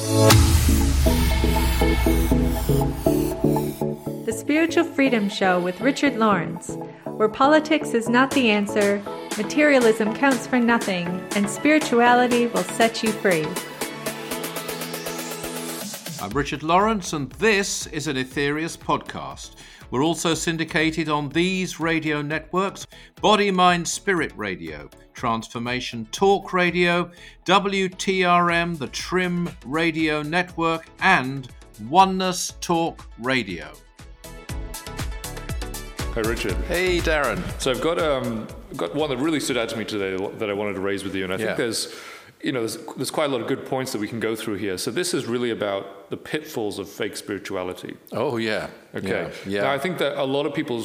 The Spiritual Freedom Show with Richard Lawrence, where politics is not the answer, materialism counts for nothing, and spirituality will set you free. I'm Richard Lawrence, and this is an Aetherius podcast. We're also syndicated on these radio networks Body, Mind, Spirit Radio, Transformation Talk Radio, WTRM, the Trim Radio Network, and Oneness Talk Radio. Hey Richard. Hey, Darren. So I've got um, got one that really stood out to me today that I wanted to raise with you, and I Yeah. think there's, you know, there's, there's quite a lot of good points that we can go through here. So this is really about the pitfalls of fake spirituality. Oh, yeah. Okay. Yeah. Now I think that a lot of people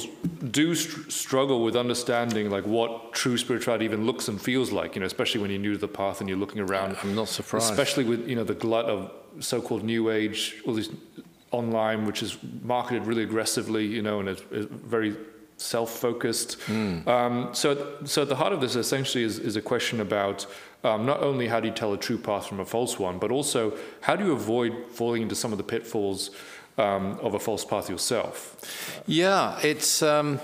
do str- struggle with understanding like what true spirituality even looks and feels like. You know, especially when you're new to the path and you're looking around. I'm not surprised. Especially with you know the glut of so-called new age, all these online, which is marketed really aggressively. You know, and it's, is very self-focused. Hmm. Um, so, so at the heart of this essentially is, is a question about um, not only how do you tell a true path from a false one, but also how do you avoid falling into some of the pitfalls um, of a false path yourself. Yeah, it's. Um,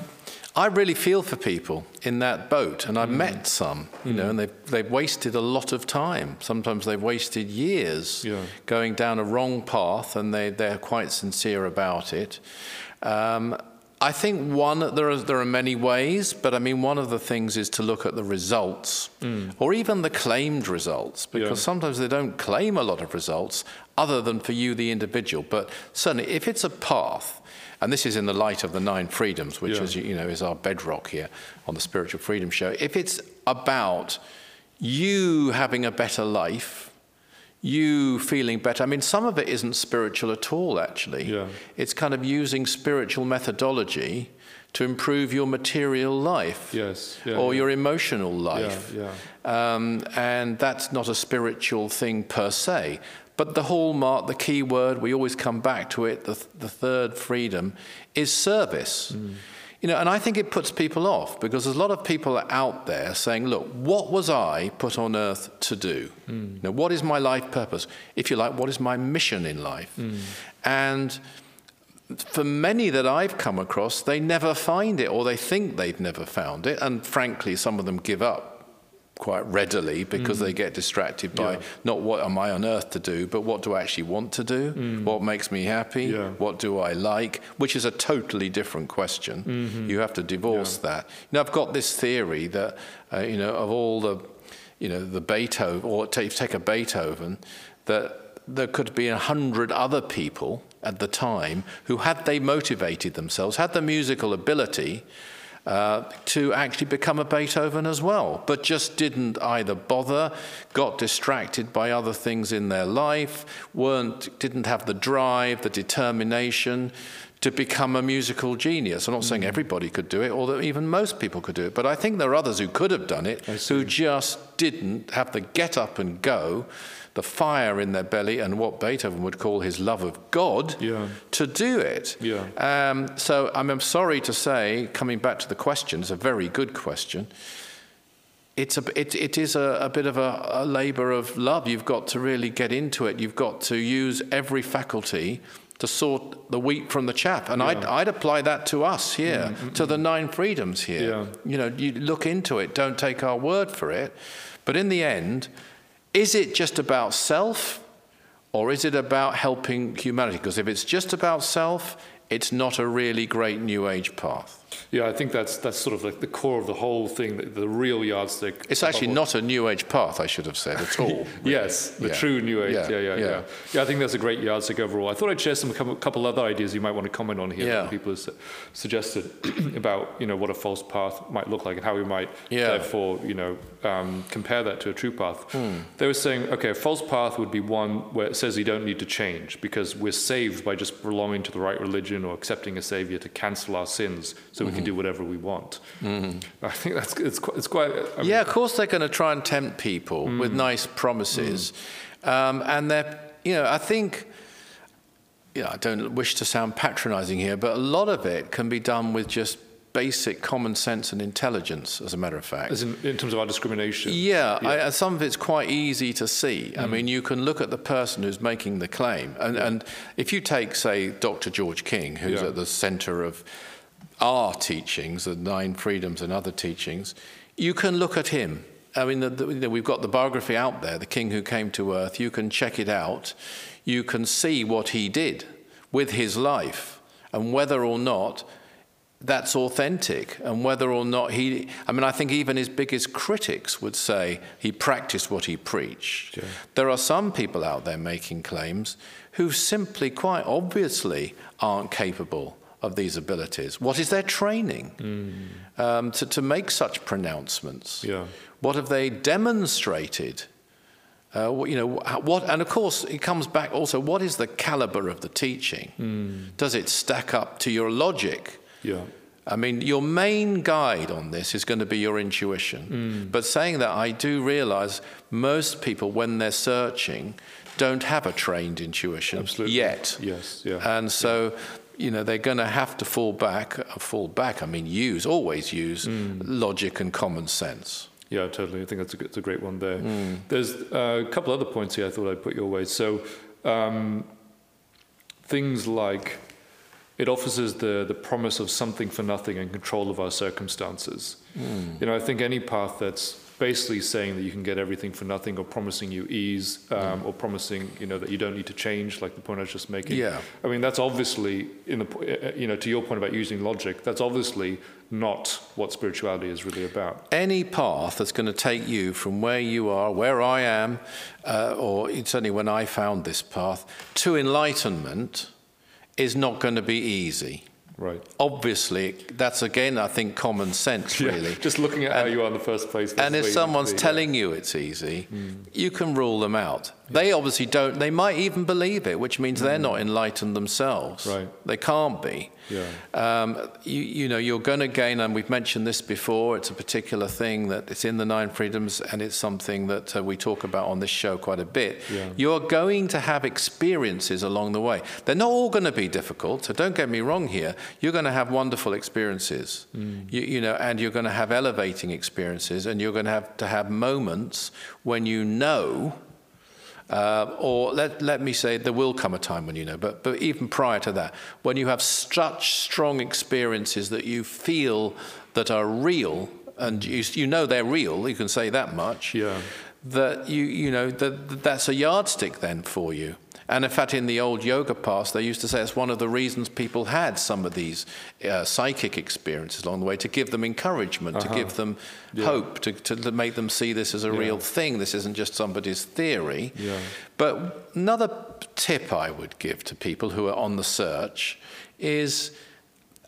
I really feel for people in that boat, and I've met some, you know, and they've they've wasted a lot of time. Sometimes they've wasted years Yeah. going down a wrong path, and they they're quite sincere about it. Um, I think one there are there are many ways, but I mean one of the things is to look at the results, mm. or even the claimed results, because Yeah. sometimes they don't claim a lot of results other than for you, the individual. But certainly, if it's a path, and this is in the light of the nine freedoms, which, Yeah. as you, you know, is our bedrock here on the Spiritual Freedom Show. If it's about you having a better life, you feeling better. I mean, some of it isn't spiritual at all, actually. Yeah. It's kind of using spiritual methodology to improve your material life Yes. Yeah, or yeah. your emotional life. yeah. Um, and that's not a spiritual thing per se. But the hallmark, the key word, we always come back to it, the, the third freedom, is service. You know, and I think it puts people off because there's a lot of people out there saying, look, what was I put on earth to do? Hmm. You know, what is my life purpose? If you like, what is my mission in life? Hmm. And for many that I've come across, they never find it or they think they've never found it. And frankly, some of them give up quite readily because they mm. get distracted by Yeah. not what am I on earth to do, but what do I actually want to do? Mm. What makes me happy? Yeah. What do I like? Which is a totally different question. Mm-hmm. You have to divorce that. You know, I've got this theory that, uh, you know, of all the, you know, the Beethoven, or take, take a Beethoven, that there could be a hundred other people at the time who, had they motivated themselves, had the musical ability, uh, to actually become a Beethoven as well, but just didn't either bother, got distracted by other things in their life, weren't, didn't have the drive, the determination to become a musical genius. I'm not saying everybody could do it, or that even most people could do it, but I think there are others who could have done it, who just didn't have the get up and go, the fire in their belly, and what Beethoven would call his love of God Yeah. to do it. Yeah. Um, so I'm, I'm sorry to say, coming back to the question, it's a very good question. It's a, it, it is a, a bit of a, a labor of love. You've got to really get into it. You've got to use every faculty to sort the wheat from the chaff. And I'd, I'd apply that to us here, mm, mm, to the mm. nine freedoms here. Yeah. You know, you look into it, don't take our word for it. But in the end, is it just about self or is it about helping humanity? Because if it's just about self, it's not a really great New Age path. Yeah, I think that's that's sort of like the core of the whole thing, the, the real yardstick. It's actually not a New Age path, I should have said at all. Yes, the Yeah. true New Age. Yeah, Yeah, yeah, yeah, yeah. yeah. I think that's a great yardstick overall. I thought I'd share some couple, couple other ideas you might want to comment on here Yeah. that people have suggested about you know what a false path might look like and how we might therefore you know um, compare that to a true path. Hmm. They were saying, okay, a false path would be one where it says you don't need to change because we're saved by just belonging to the right religion or accepting a savior to cancel our sins, so we can do whatever we want. I think that's it's quite. It's quite I mean. Yeah, of course they're going to try and tempt people with nice promises. Um, and they're, you know, I think, yeah, I don't wish to sound patronizing here, but a lot of it can be done with just basic common sense and intelligence, as a matter of fact. As in, in terms of our discrimination. Yeah, I, some of it's quite easy to see. Mm. I mean, you can look at the person who's making the claim, and, yeah. and if you take, say, Dr. George King, who's yeah. at the centre of our teachings, the Nine Freedoms and other teachings, you can look at him. I mean, the, the, you know, we've got the biography out there, The King Who Came to Earth. You can check it out. You can see what he did with his life and whether or not that's authentic and whether or not he i mean i think even his biggest critics would say he practiced what he preached sure. there are some people out there making claims who simply quite obviously aren't capable of these abilities what is their training mm. um, to, to make such pronouncements yeah. what have they demonstrated uh, you know what, and of course it comes back also. What is the caliber of the teaching? Mm. Does it stack up to your logic? Yeah. I mean, your main guide on this is going to be your intuition. Mm. But saying that, I do realize most people, when they're searching, don't have a trained intuition Absolutely. yet. Yes, yeah. And so, yeah. You know, they're going to have to fall back, uh, fall back, I mean, use, always use mm. logic and common sense. Yeah, totally. I think that's a, it's a great one there. Mm. There's uh, a couple other points here I thought I'd put your way. So, um, things like it offers us the, the promise of something for nothing and control of our circumstances. Mm. You know, I think any path that's basically saying that you can get everything for nothing or promising you ease um, mm. or promising, you know, that you don't need to change, like the point I was just making. Yeah. I mean, that's obviously, in the, uh, uh, you know, to your point about using logic, that's obviously not what spirituality is really about. Any path that's going to take you from where you are, where I am, uh, or certainly when I found this path, to enlightenment is not going to be easy. Right. Obviously, that's again, I think, common sense, really. Yeah, just looking at and, how you are in the first place. And if someone's telling you it's easy, mm. you can rule them out. They obviously don't. They might even believe it, which means mm. they're not enlightened themselves. Right. They can't be. Yeah. Um, you, you know, you're going to gain, and we've mentioned this before. It's a particular thing that it's in the Nine Freedoms, and it's something that uh, we talk about on this show quite a bit. Yeah. You're going to have experiences along the way. They're not all going to be difficult. So don't get me wrong here. You're going to have wonderful experiences. Mm. You, you know, and you're going to have elevating experiences, and you're going to have to have moments when you know uh, or let, let me say, there will come a time when you know, but, but even prior to that, when you have such strong experiences that you feel that are real, and you, you know they're real, you can say that much, yeah. that you, you know, that, that's a yardstick then for you. And in fact, in the old yoga past, they used to say it's one of the reasons people had some of these uh, psychic experiences along the way to give them encouragement, uh-huh. to give them yeah. hope, to, to, make them see this as a yeah. real thing. This isn't just somebody's theory. Yeah. But another tip I would give to people who are on the search is.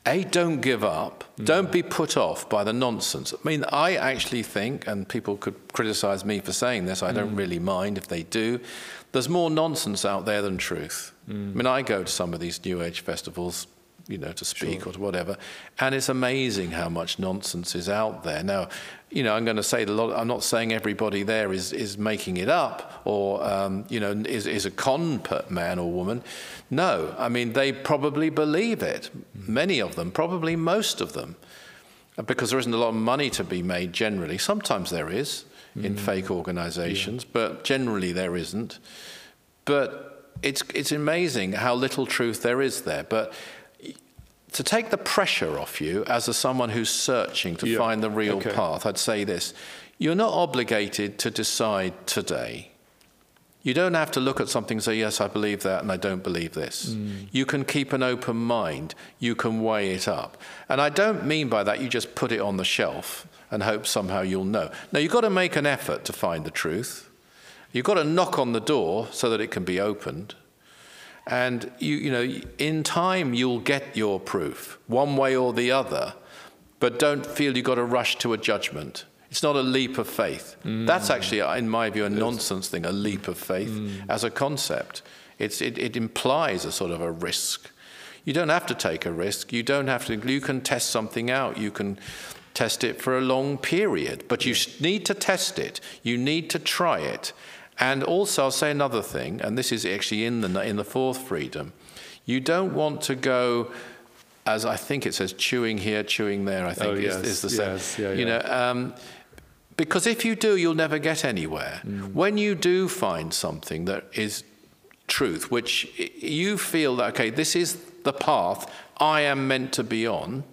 A, don't give up. Mm. Don't be put off by the nonsense. I mean, I actually think, and people could criticize me for saying this, I don't mm. really mind if they do, there's more nonsense out there than truth. Mm. I mean, I go to some of these New Age festivals, you know, to speak sure. or to whatever, and it's amazing how much nonsense is out there. Now, you know, I'm going to say a lot. I'm not saying everybody there is is making it up or um, you know is is a con man or woman. No, I mean they probably believe it. Many of them, probably most of them, because there isn't a lot of money to be made generally. Sometimes there is in mm. fake organizations, yeah. but generally there isn't. But it's, it's amazing how little truth there is there. But to take the pressure off you as a someone who's searching to yeah. find the real okay. path, I'd say this you're not obligated to decide today. You don't have to look at something and say, Yes, I believe that, and I don't believe this. Mm. You can keep an open mind, you can weigh it up. And I don't mean by that you just put it on the shelf and hope somehow you'll know. Now, you've got to make an effort to find the truth. You've got to knock on the door so that it can be opened. And you, you know, in time you'll get your proof, one way or the other. But don't feel you've got to rush to a judgment. It's not a leap of faith. Mm. That's actually, in my view, a nonsense thing, a leap of faith mm. as a concept. It's, it, it implies a sort of a risk. You don't have to take a risk. You don't have to. You can test something out. You can test it for a long period. But you need to test it, you need to try it. And also, I'll say another thing, and this is actually in the, in the fourth freedom you don't want to go as I think it says, chewing here, chewing there. I think Oh, is, yes, is the same. yes, yeah, you yeah. know, um, because if you do, you'll never get anywhere. Mm. When you do find something that is truth, which you feel that okay, this is the path I am meant to be on,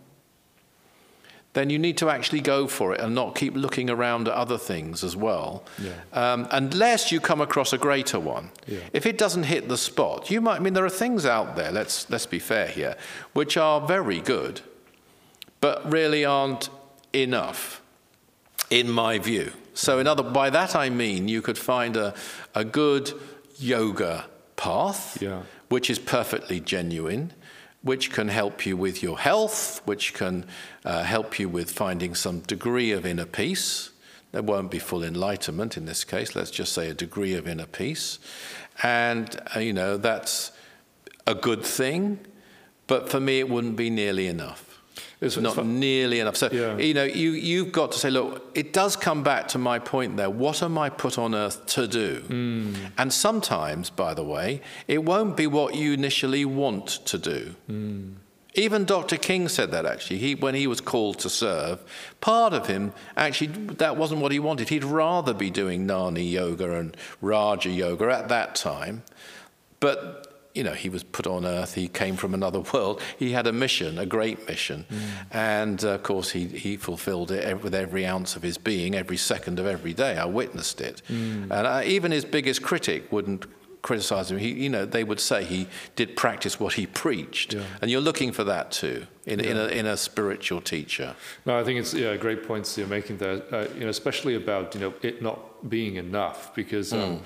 then you need to actually go for it and not keep looking around at other things as well. Yeah. Um, unless you come across a greater one. Yeah. If it doesn't hit the spot, you might. I mean, there are things out there. Let's let's be fair here, which are very good, but really aren't enough, in my view. So, in other by that I mean you could find a a good yoga path, Yeah. which is perfectly genuine, which can help you with your health, which can uh, help you with finding some degree of inner peace. There won't be full enlightenment in this case, let's just say a degree of inner peace. And, uh, you know, that's a good thing, but for me, it wouldn't be nearly enough. It's- it's not fu- nearly enough. So, Yeah. you know, you, you've got to say, look, it does come back to my point there. What am I put on earth to do? Hmm. And sometimes, by the way, it won't be what you initially want to do. Hmm. Even Dr. King said that actually. He, when he was called to serve, part of him actually that wasn't what he wanted. He'd rather be doing Gnani yoga and Raja yoga at that time. But you know, he was put on earth. He came from another world. He had a mission, a great mission, and uh, of course, he he fulfilled it with every ounce of his being, every second of every day. I witnessed it, and I, even his biggest critic wouldn't criticize him. He, you know, they would say he did practice what he preached, Yeah. and you're looking for that too in in, a, in a spiritual teacher. No, I think it's yeah, great points you're making there. Uh, you know, especially about you know it not being enough because um,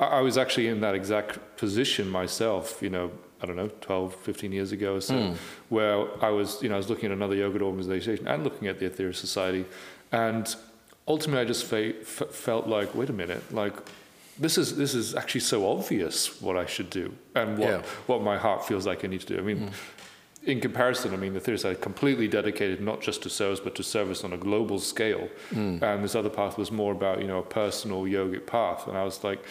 I, I was actually in that exact position myself. You know, I don't know, 12, 15 years ago or so, hmm. where I was you know I was looking at another yoga organization and looking at the Aetherius Society, and ultimately I just fe- f- felt like, wait a minute, like. This is this is actually so obvious what I should do and what Yeah. what my heart feels like I need to do. I mean, hmm. in comparison, I mean, the Aetherius are completely dedicated not just to service, but to service on a global scale. Hmm. And this other path was more about, you know, a personal yogic path. And I was like,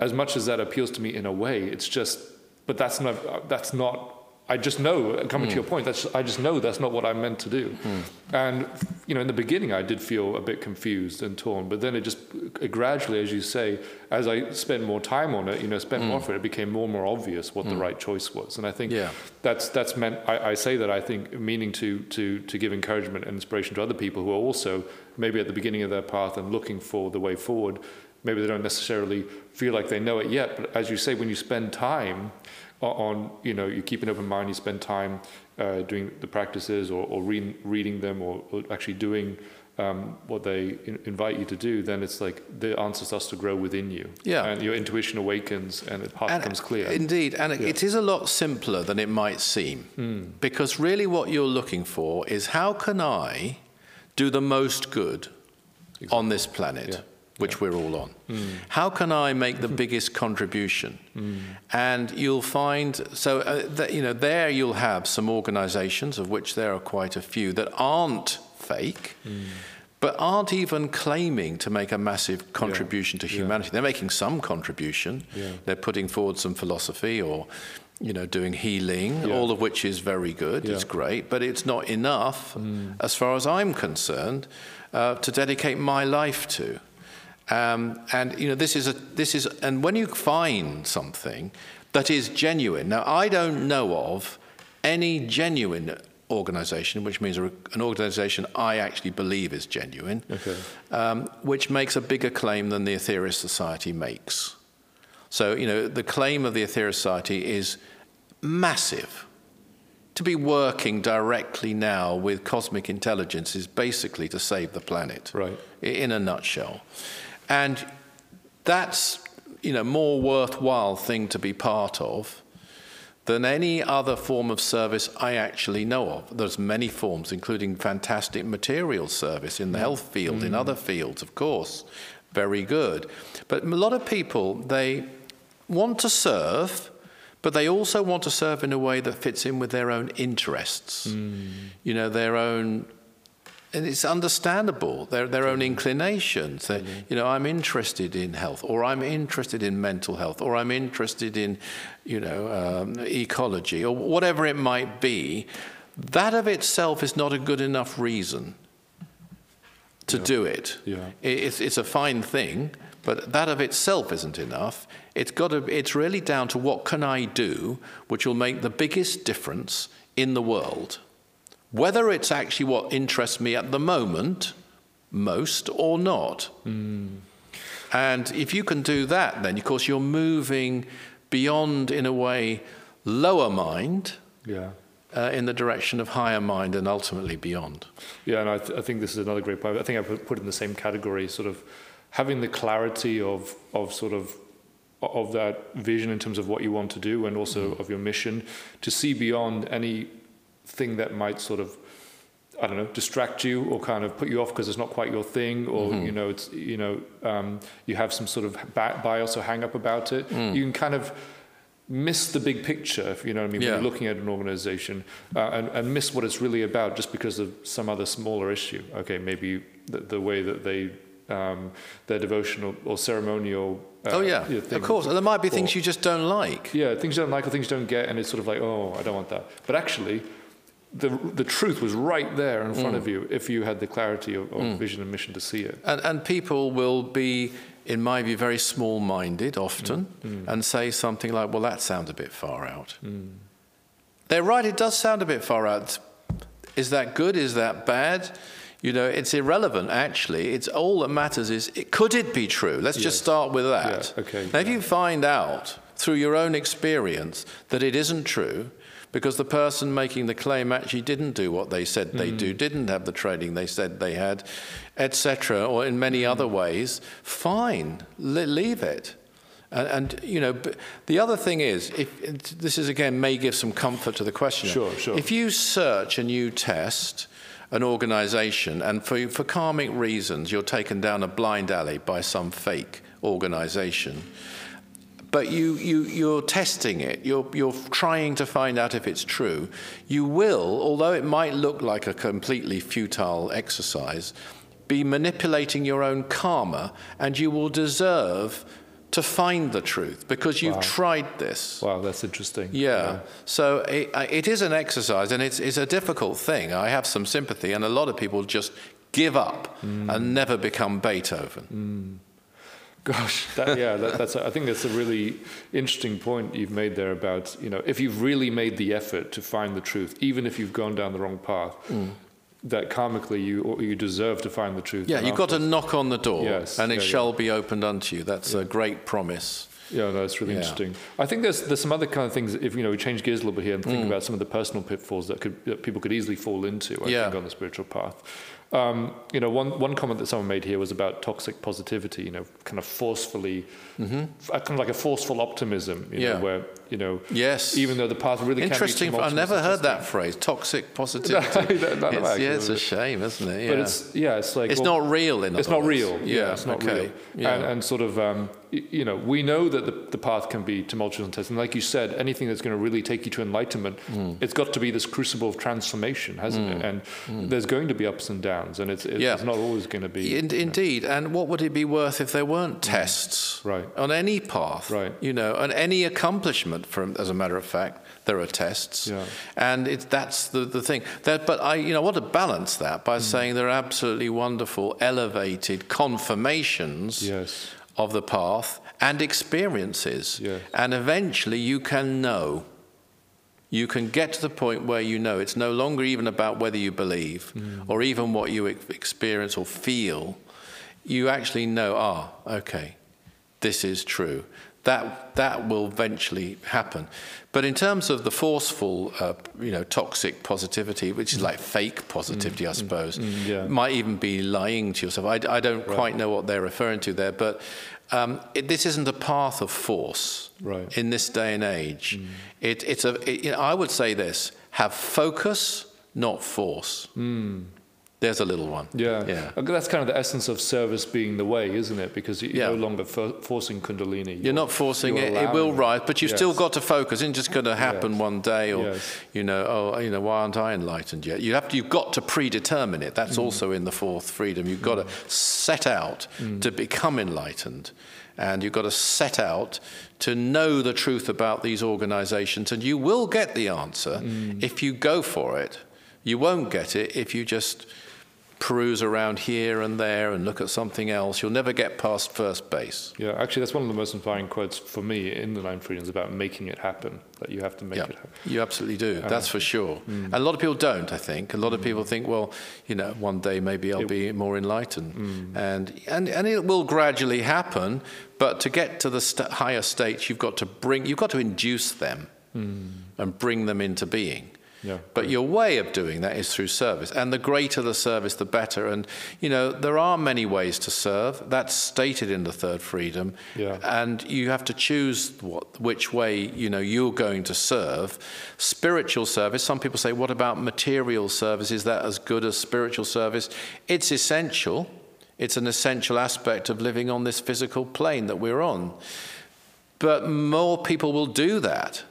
as much as that appeals to me in a way, it's just, but that's not, that's not, I just know, coming to your hmm. point, that's, I just know that's not what I'm meant to do. Hmm. And, you know, in the beginning, I did feel a bit confused and torn, but then it just it gradually, as you say, as I spent more time on it, you know, spent more hmm. for it, it became more and more obvious what the right choice was. And I think Yeah. that's that's meant. I, I say that I think meaning to to to give encouragement and inspiration to other people who are also maybe at the beginning of their path and looking for the way forward. Maybe they don't necessarily feel like they know it yet, but as you say, when you spend time on, you know, you keep an open mind, you spend time uh, doing the practices or, or read, reading them or, or actually doing um, what they in, invite you to do, then it's like the answer starts to grow within you. Yeah. And your intuition awakens and the path And- becomes clear. Indeed, and Yeah. it is a lot simpler than it might seem. Hmm. Because really, what you're looking for is how can I do the most good on this planet, Yeah. Which we're all on? How can I make the biggest contribution? Hmm. And you'll find, so uh, that, you know, there you'll have some organizations, of which there are quite a few, that aren't fake. Hmm. But aren't even claiming to make a massive contribution to Yeah. humanity. They're making some contribution. Yeah. They're putting forward some philosophy or, you know, doing healing, Yeah. all of which is very good. It's great, but it's not enough, as far as I'm concerned, uh, to dedicate my life to. Um, and you know, this is a this is, and when you find something that is genuine. Now, I don't know of any genuine organization, which means an organization I actually believe is genuine, Okay. um, which makes a bigger claim than the Aetherius Society makes. So, you know, the claim of the Aetherius Society is massive. To be working directly now with cosmic intelligence is basically to save the planet, Right. in a nutshell. And that's, you know, more worthwhile thing to be part of than any other form of service I actually know of. There's many forms, including fantastic material service in the health field, in mm. other fields, of course. Very good. But a lot of people, they want to serve, but they also want to serve in a way that fits in with their own interests. Mm. You know, their own and it's understandable their their own inclinations they, you know i'm interested in health or i'm interested in mental health or i'm interested in you know um, ecology or whatever it might be That of itself is not a good enough reason to Yeah. do it. Yeah. It's, it's a fine thing, but that of itself isn't enough. It's, got to, it's really down to what can I do which will make the biggest difference in the world. Whether it's actually what interests me at the moment most or not. And if you can do that, then of course you're moving beyond, in a way, lower mind Yeah. uh, in the direction of higher mind and ultimately beyond. Yeah, and I, th- I think this is another great point. I think I put, put in the same category, sort of having the clarity of, of sort of of that vision in terms of what you want to do and also of your mission to see beyond anything that might sort of I don't know distract you or kind of put you off because it's not quite your thing or you know it's you know um, you have some sort of bias or hang up about it. You can kind of miss the big picture, if you know what I mean, when Yeah. you're looking at an organization uh, and, and miss what it's really about just because of some other smaller issue. Okay, maybe the, the way that they, um, their devotional or ceremonial. Uh, oh, yeah, you know, of course. And there might be things you just don't like. Yeah, things you don't like or things you don't get, and it's sort of like, oh, I don't want that. But actually, the, the truth was right there in Mm. front of mm. you if you had the clarity of, of mm. vision and mission to see it. And, and people will be, in my view, very small minded often mm. and say something like, well, that sounds a bit far out. They're right, it does sound a bit far out. Is that good? Is that bad? You know, it's irrelevant, actually. It's all that matters is it, could it be true? Let's Yes. just start with that. Yeah, okay, Now, if you find out through your own experience that it isn't true, because the person making the claim actually didn't do what they said they do, hmm. didn't have the training they said they had, etc., or in many hmm. other ways, fine, le- leave it. And, and you know, b- the other thing is, if this is again may give some comfort to the questioner. Sure, sure. If you search and you test an organization, and for, for karmic reasons, you're taken down a blind alley by some fake organization, but you, you, you're testing it, you're, you're trying to find out if it's true, you will, although it might look like a completely futile exercise, be manipulating your own karma, and you will deserve to find the truth because you've Wow. tried this. Wow, that's interesting. Yeah. So it, it is an exercise and it's, it's a difficult thing. I have some sympathy, and a lot of people just give up mm. and never become Beethoven. Mm. Gosh, that, yeah, that, that's. I think that's a really interesting point you've made there about you know if you've really made the effort to find the truth, even if you've gone down the wrong path, mm. that karmically you you deserve to find the truth. Yeah, you've got to knock on the door Yes, and it yeah, yeah. shall be opened unto you. That's a great promise. Yeah, no, it's really Yeah. interesting. I think there's there's some other kind of things. If you know, we change gears a little bit here and Mm. think about some of the personal pitfalls that could that people could easily fall into. I Yeah. think on the spiritual path. Um, you know, one one comment that someone made here was about toxic positivity. You know, kind of forcefully, f- kind of like a forceful optimism. You Mm-hmm. Yeah. know, where you know, Yes. even though the path really Interesting. can be I've never heard that phrase, toxic positivity. No, no, no, it's, yeah, it's a shame, isn't it? Yeah. But it's yeah, it's like It's well, not real in It's not real. Yeah, it's not okay. real. Yeah. And, and sort of, um, you know, we know that the, the path can be tumultuous and testing. Like you said, anything that's going to really take you to enlightenment, Hmm. it's got to be this crucible of transformation, hasn't it? And there's going to be ups and downs, and it's, it's. Yeah. not always going to be. In, indeed, and what would it be worth if there weren't tests Mm. Right. on any path? Right. You know, on any accomplishment. From as a matter of fact, there are tests, Yeah. and it, that's the, the thing. That, but I, you know, I want to balance that Mm. by saying there are absolutely wonderful, elevated confirmations Yes. Of the path and experiences, Yes. and eventually you can know. You can get to the point where you know it's no longer even about whether you believe Mm. or even what you ex- experience or feel. You actually know, ah, okay, this is true. That, that will eventually happen. But in terms of the forceful, uh, you know, toxic positivity, which is like fake positivity, I suppose, Mm. yeah. might even be lying to yourself. I, I don't quite know what they're referring to there, but um, it, this isn't a path of force Right. in this day and age. It, it's a, it, you know, I would say this have focus, not force. There's a little one. Yeah. Yeah. Uh, That's kind of the essence of service being the way, isn't it? Because you're Yeah. no longer for, forcing Kundalini. You're not forcing you're it. It will rise, but you've Yes. still got to focus. It's just going to happen Yes. one day, or Yes. you know, oh, you know, why aren't I enlightened yet? You have to. You've got to predetermine it. That's Mm. also in the fourth freedom. You've got to set out to become enlightened, and you've got to set out to know the truth about these organizations, and you will get the answer if you go for it. You won't get it if you just peruse around here and there and look at something else. You'll never get past first base. Yeah, actually, that's one of the most inspiring quotes for me in the Nine Freedoms about making it happen. That you have to make Yeah, it happen. you absolutely do. Um, that's for sure. And a lot of people don't. I think a lot of people mm. think, well, you know, one day maybe I'll be more enlightened, mm. and and and it will gradually happen. But to get to the st- higher states, you've got to bring, you've got to induce them and bring them into being. Yeah. But your way of doing that is through service. And the greater the service, the better. And, you know, there are many ways to serve. That's stated in the third freedom. Yeah. And you have to choose what, which way, you know, you're going to serve. Spiritual service, some people say, what about material service? Is that as good as spiritual service? It's essential. It's an essential aspect of living on this physical plane that we're on. But more people will do that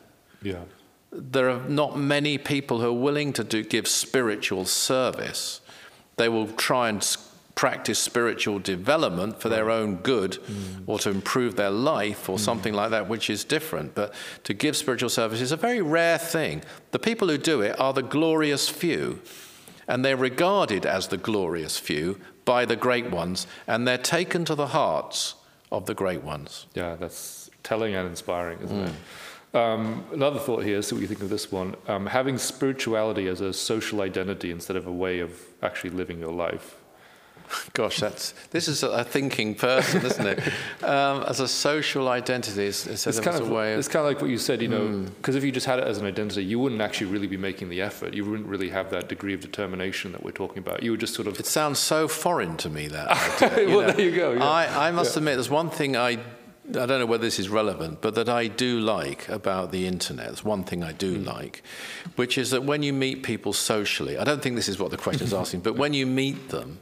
Yeah. There are not many people who are willing to do, give spiritual service. They will try and practice spiritual development for their own good mm. or to improve their life or mm. something like that, which is different. But to give spiritual service is a very rare thing. The people who do it are the glorious few, and they're regarded as the glorious few by the great ones, and they're taken to the hearts of the great ones. Yeah, that's telling and inspiring, isn't it? Mm. Um, another thought here, see what you think of this one. Um, having spirituality as a social identity instead of a way of actually living your life. Gosh, that's this is a thinking person, isn't it? Um, as a social identity, it's, it's, kind, of, of. it's kind of like what you said, you know, because if you just had it as an identity, you wouldn't actually really be making the effort. You wouldn't really have that degree of determination that we're talking about. You would just sort of. It sounds so foreign to me that. idea, Well, know. there you go, yeah. I, I must admit, there's one thing I. I don't know whether this is relevant, but that I do like about the internet. There's one thing I do like, which is that when you meet people socially, I don't think this is what the question is asking, but when you meet them,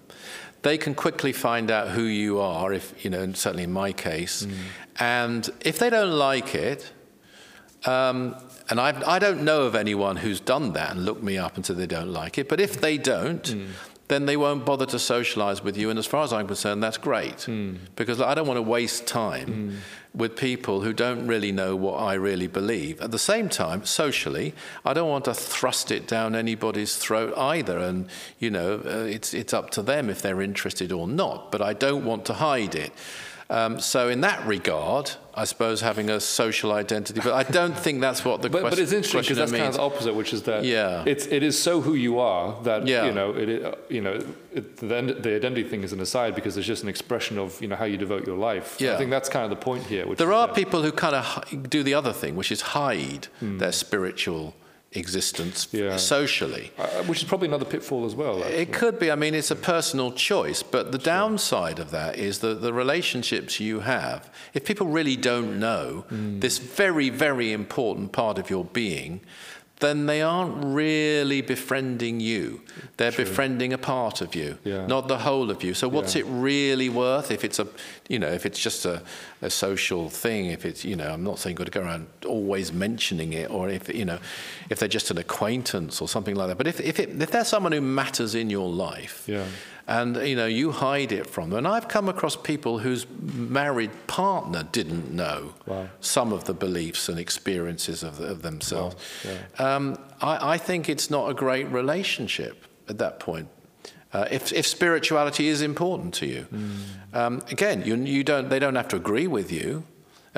they can quickly find out who you are, if you know, certainly in my case. Hmm. And if they don't like it, um, and I've, I don't know of anyone who's done that and looked me up and said they don't like it, but if they don't, then they won't bother to socialize with you. And as far as I'm concerned, that's great. Because I don't want to waste time with people who don't really know what I really believe. At the same time, socially, I don't want to thrust it down anybody's throat either. And, you know, uh, it's, it's up to them if they're interested or not. But I don't want to hide it. Um, so, in that regard, I suppose having a social identity, but I don't think that's what the But, question but it's interesting because that's kind of the opposite, which is that Yeah. it's it is so who you are that Yeah. you know it, it you know it, the, the identity thing is an aside because it's just an expression of you know how you devote your life. Yeah. I think that's kind of the point here. Which There are that- people who kind of do the other thing, which is hide their spiritual existence. Yeah. socially. uh, which is probably another pitfall as well. actually. It could be. I mean, it's a personal choice, but the downside of that is that the relationships you have, if people really don't know Hmm. this very, very important part of your being, then they aren't really befriending you. They're befriending a part of you, Yeah. not the whole of you. So what's Yeah. it really worth if it's a, you know, if it's just a, a social thing? If it's, you know, I'm not saying you've got to go around always mentioning it, or if you know, if they're just an acquaintance or something like that. But if if, it, if they're someone who matters in your life, Yeah. And you know you hide it from them. And I've come across people whose married partner didn't know Wow. some of the beliefs and experiences of, of themselves. Wow, Um, I, I think it's not a great relationship at that point. Uh, if, if spirituality is important to you, um, again, you, you don't, they don't have to agree with you.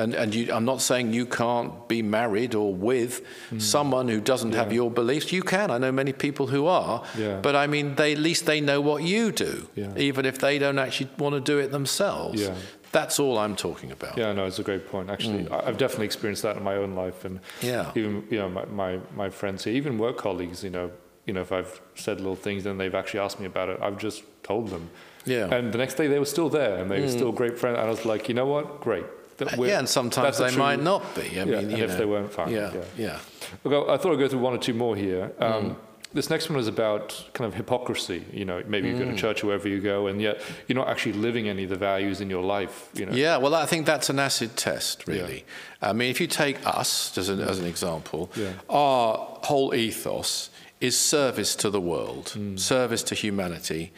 And, and you, I'm not saying you can't be married or with someone who doesn't have your beliefs. You can. I know many people who are. Yeah. But I mean, they, at least they know what you do, Yeah. even if they don't actually want to do it themselves. Yeah. That's all I'm talking about. Yeah, no, it's a great point. Actually, I I've definitely experienced that in my own life, and Hmm. Yeah. even you know my, my, my friends here, even work colleagues. You know, you know, if I've said little things and they've actually asked me about it, I've just told them. Yeah. Hmm. And the next day they were still there, and they were still great friends. And I was like, you know what, great. That we're- Yeah, and sometimes they true- might not be. I Yeah, mean, if know. they weren't, fine, Yeah, yeah. yeah. I thought I'd go through one or two more here. Hmm. Um, This next one is about kind of hypocrisy. You know, maybe you go to church wherever you go, and yet you're not actually living any of the values in your life. You know, Yeah, well, I think that's an acid test, really. I mean, if you take us as an, as an example, Yeah. our whole ethos is service to the world, Hmm. service to humanity.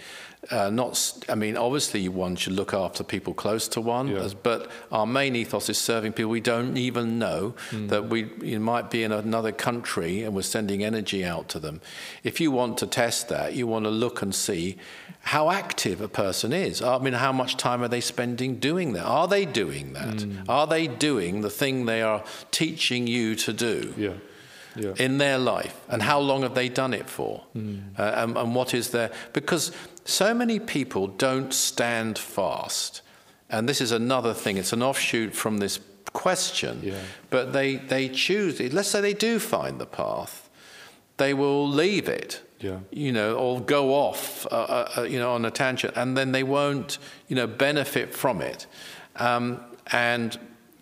Uh, not, I mean, obviously one should look after people close to one, Yeah. as, but our main ethos is serving people we don't even know that we you might be in another country and we're sending energy out to them. If you want to test that, you want to look and see how active a person is. I mean, how much time are they spending doing that? Are they doing that? Are they doing the thing they are teaching you to do? Yeah. Yeah. in their life and how long have they done it for uh, and, and what is their because so many people don't stand fast and this is another thing it's an offshoot from this question Yeah. but they they choose let's say they do find the path they will leave it Yeah. you know or go off uh, uh, uh, you know on a tangent and then they won't you know benefit from it um, and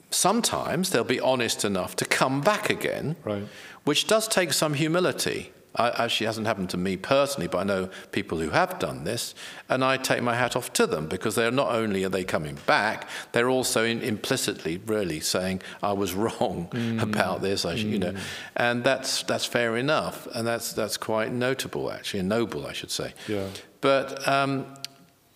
sometimes they'll be honest enough to come back again Right. which does take some humility. I, actually hasn't happened to me personally, but I know people who have done this, and I take my hat off to them because they're not only are they coming back, they're also in, implicitly really saying I was wrong about this, I, sh- you know, and that's that's fair enough, and that's that's quite notable actually, and noble I should say. Yeah. But um,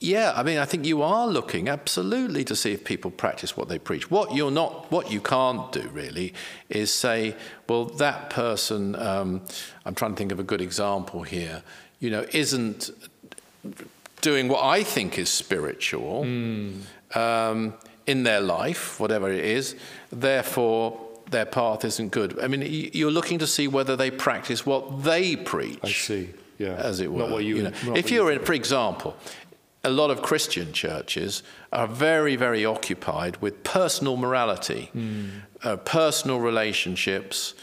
yeah, I mean, I think you are looking absolutely to see if people practice what they preach. What you're not, what you can't do really, is say, well, that person. Um, I'm trying to think of a good example here. You know, isn't doing what I think is spiritual um, in their life, whatever it is. Therefore, their path isn't good. I mean, you're looking to see whether they practice what they preach I see. Yeah. as it were. Not what you. know. not If you're you in, for example, a lot of Christian churches are very, very occupied with personal morality, Hmm. uh, personal relationships,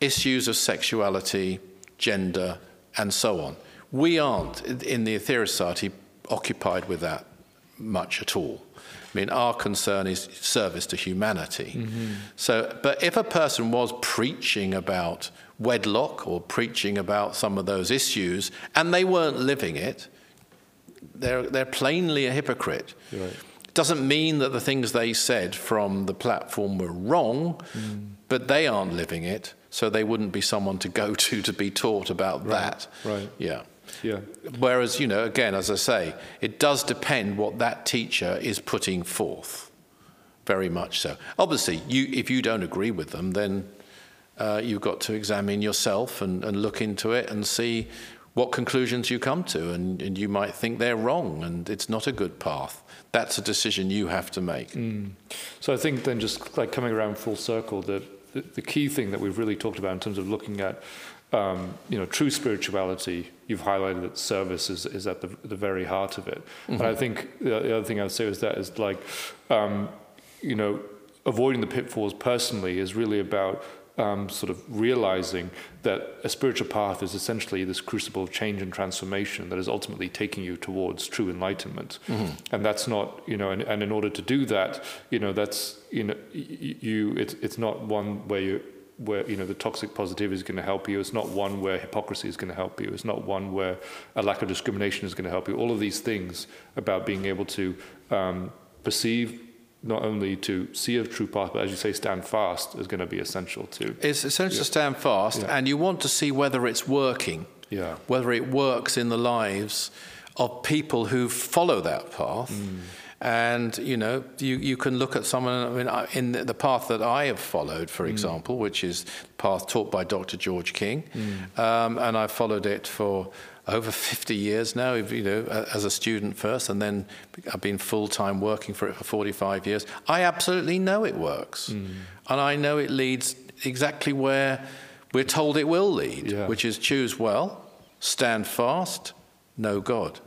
issues of sexuality, gender, and so on. We aren't in- the Aetherius Society occupied with that much at all. I mean, our concern is service to humanity. So, but if a person was preaching about wedlock or preaching about some of those issues and they weren't living it, they're, they're plainly a hypocrite. Right. Doesn't mean that the things they said from the platform were wrong, but they aren't living it, so they wouldn't be someone to go to to be taught about that. right. Yeah. Yeah. Whereas, you know, again, as I say, it does depend what that teacher is putting forth. Very much so. Obviously, you, if you don't agree with them, then uh, you've got to examine yourself and, and look into it and see what conclusions you come to. And, and you might think they're wrong and it's not a good path. That's a decision you have to make. So I think then just like coming around full circle, the, the, the key thing that we've really talked about in terms of looking at um, you know true spirituality, you've highlighted that service is, is at the, the very heart of it. And I think the, the other thing I would say is that is like um, you know avoiding the pitfalls personally is really about um, sort of realizing that a spiritual path is essentially this crucible of change and transformation that is ultimately taking you towards true enlightenment. And that's not, you know, and, and in order to do that, you know, that's, you know, you, it's, it's not one where you, where you know the toxic positivity is going to help you. It's not one where hypocrisy is going to help you. It's not one where a lack of discrimination is going to help you. All of these things about being able to um, perceive, not only to see a true path, but as you say, stand fast is going to be essential too. It's essential to stand fast, Yeah. and you want to see whether it's working. Yeah. whether it works in the lives of people who follow that path. Mm. And you know, you, you can look at someone. I mean, in the, path that I have followed, for mm. example, which is the path taught by Dr. George King, mm. um, and I've followed it for over 50 years now. You know, as a student first, and then I've been full time working for it for 45 years. I absolutely know it works, hmm. and I know it leads exactly where we're told it will lead, Yeah. which is choose well, stand fast, know God.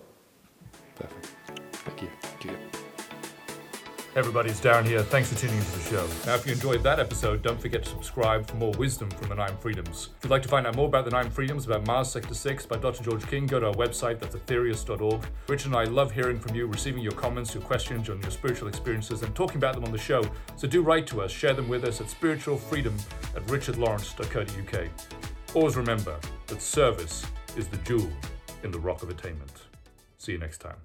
Everybody, it's Darren here. Thanks for tuning into the show. Now, if you enjoyed that episode, don't forget to subscribe for more wisdom from the Nine Freedoms. If you'd like to find out more about the Nine Freedoms, about Mars Sector 6 by Dr. George King, go to our website, that's aetherius.org. Richard and I love hearing from you, receiving your comments, your questions on your spiritual experiences, and talking about them on the show. So do write to us, share them with us at spiritualfreedom at richardlawrence.co.uk. Always remember that service is the jewel in the rock of attainment. See you next time.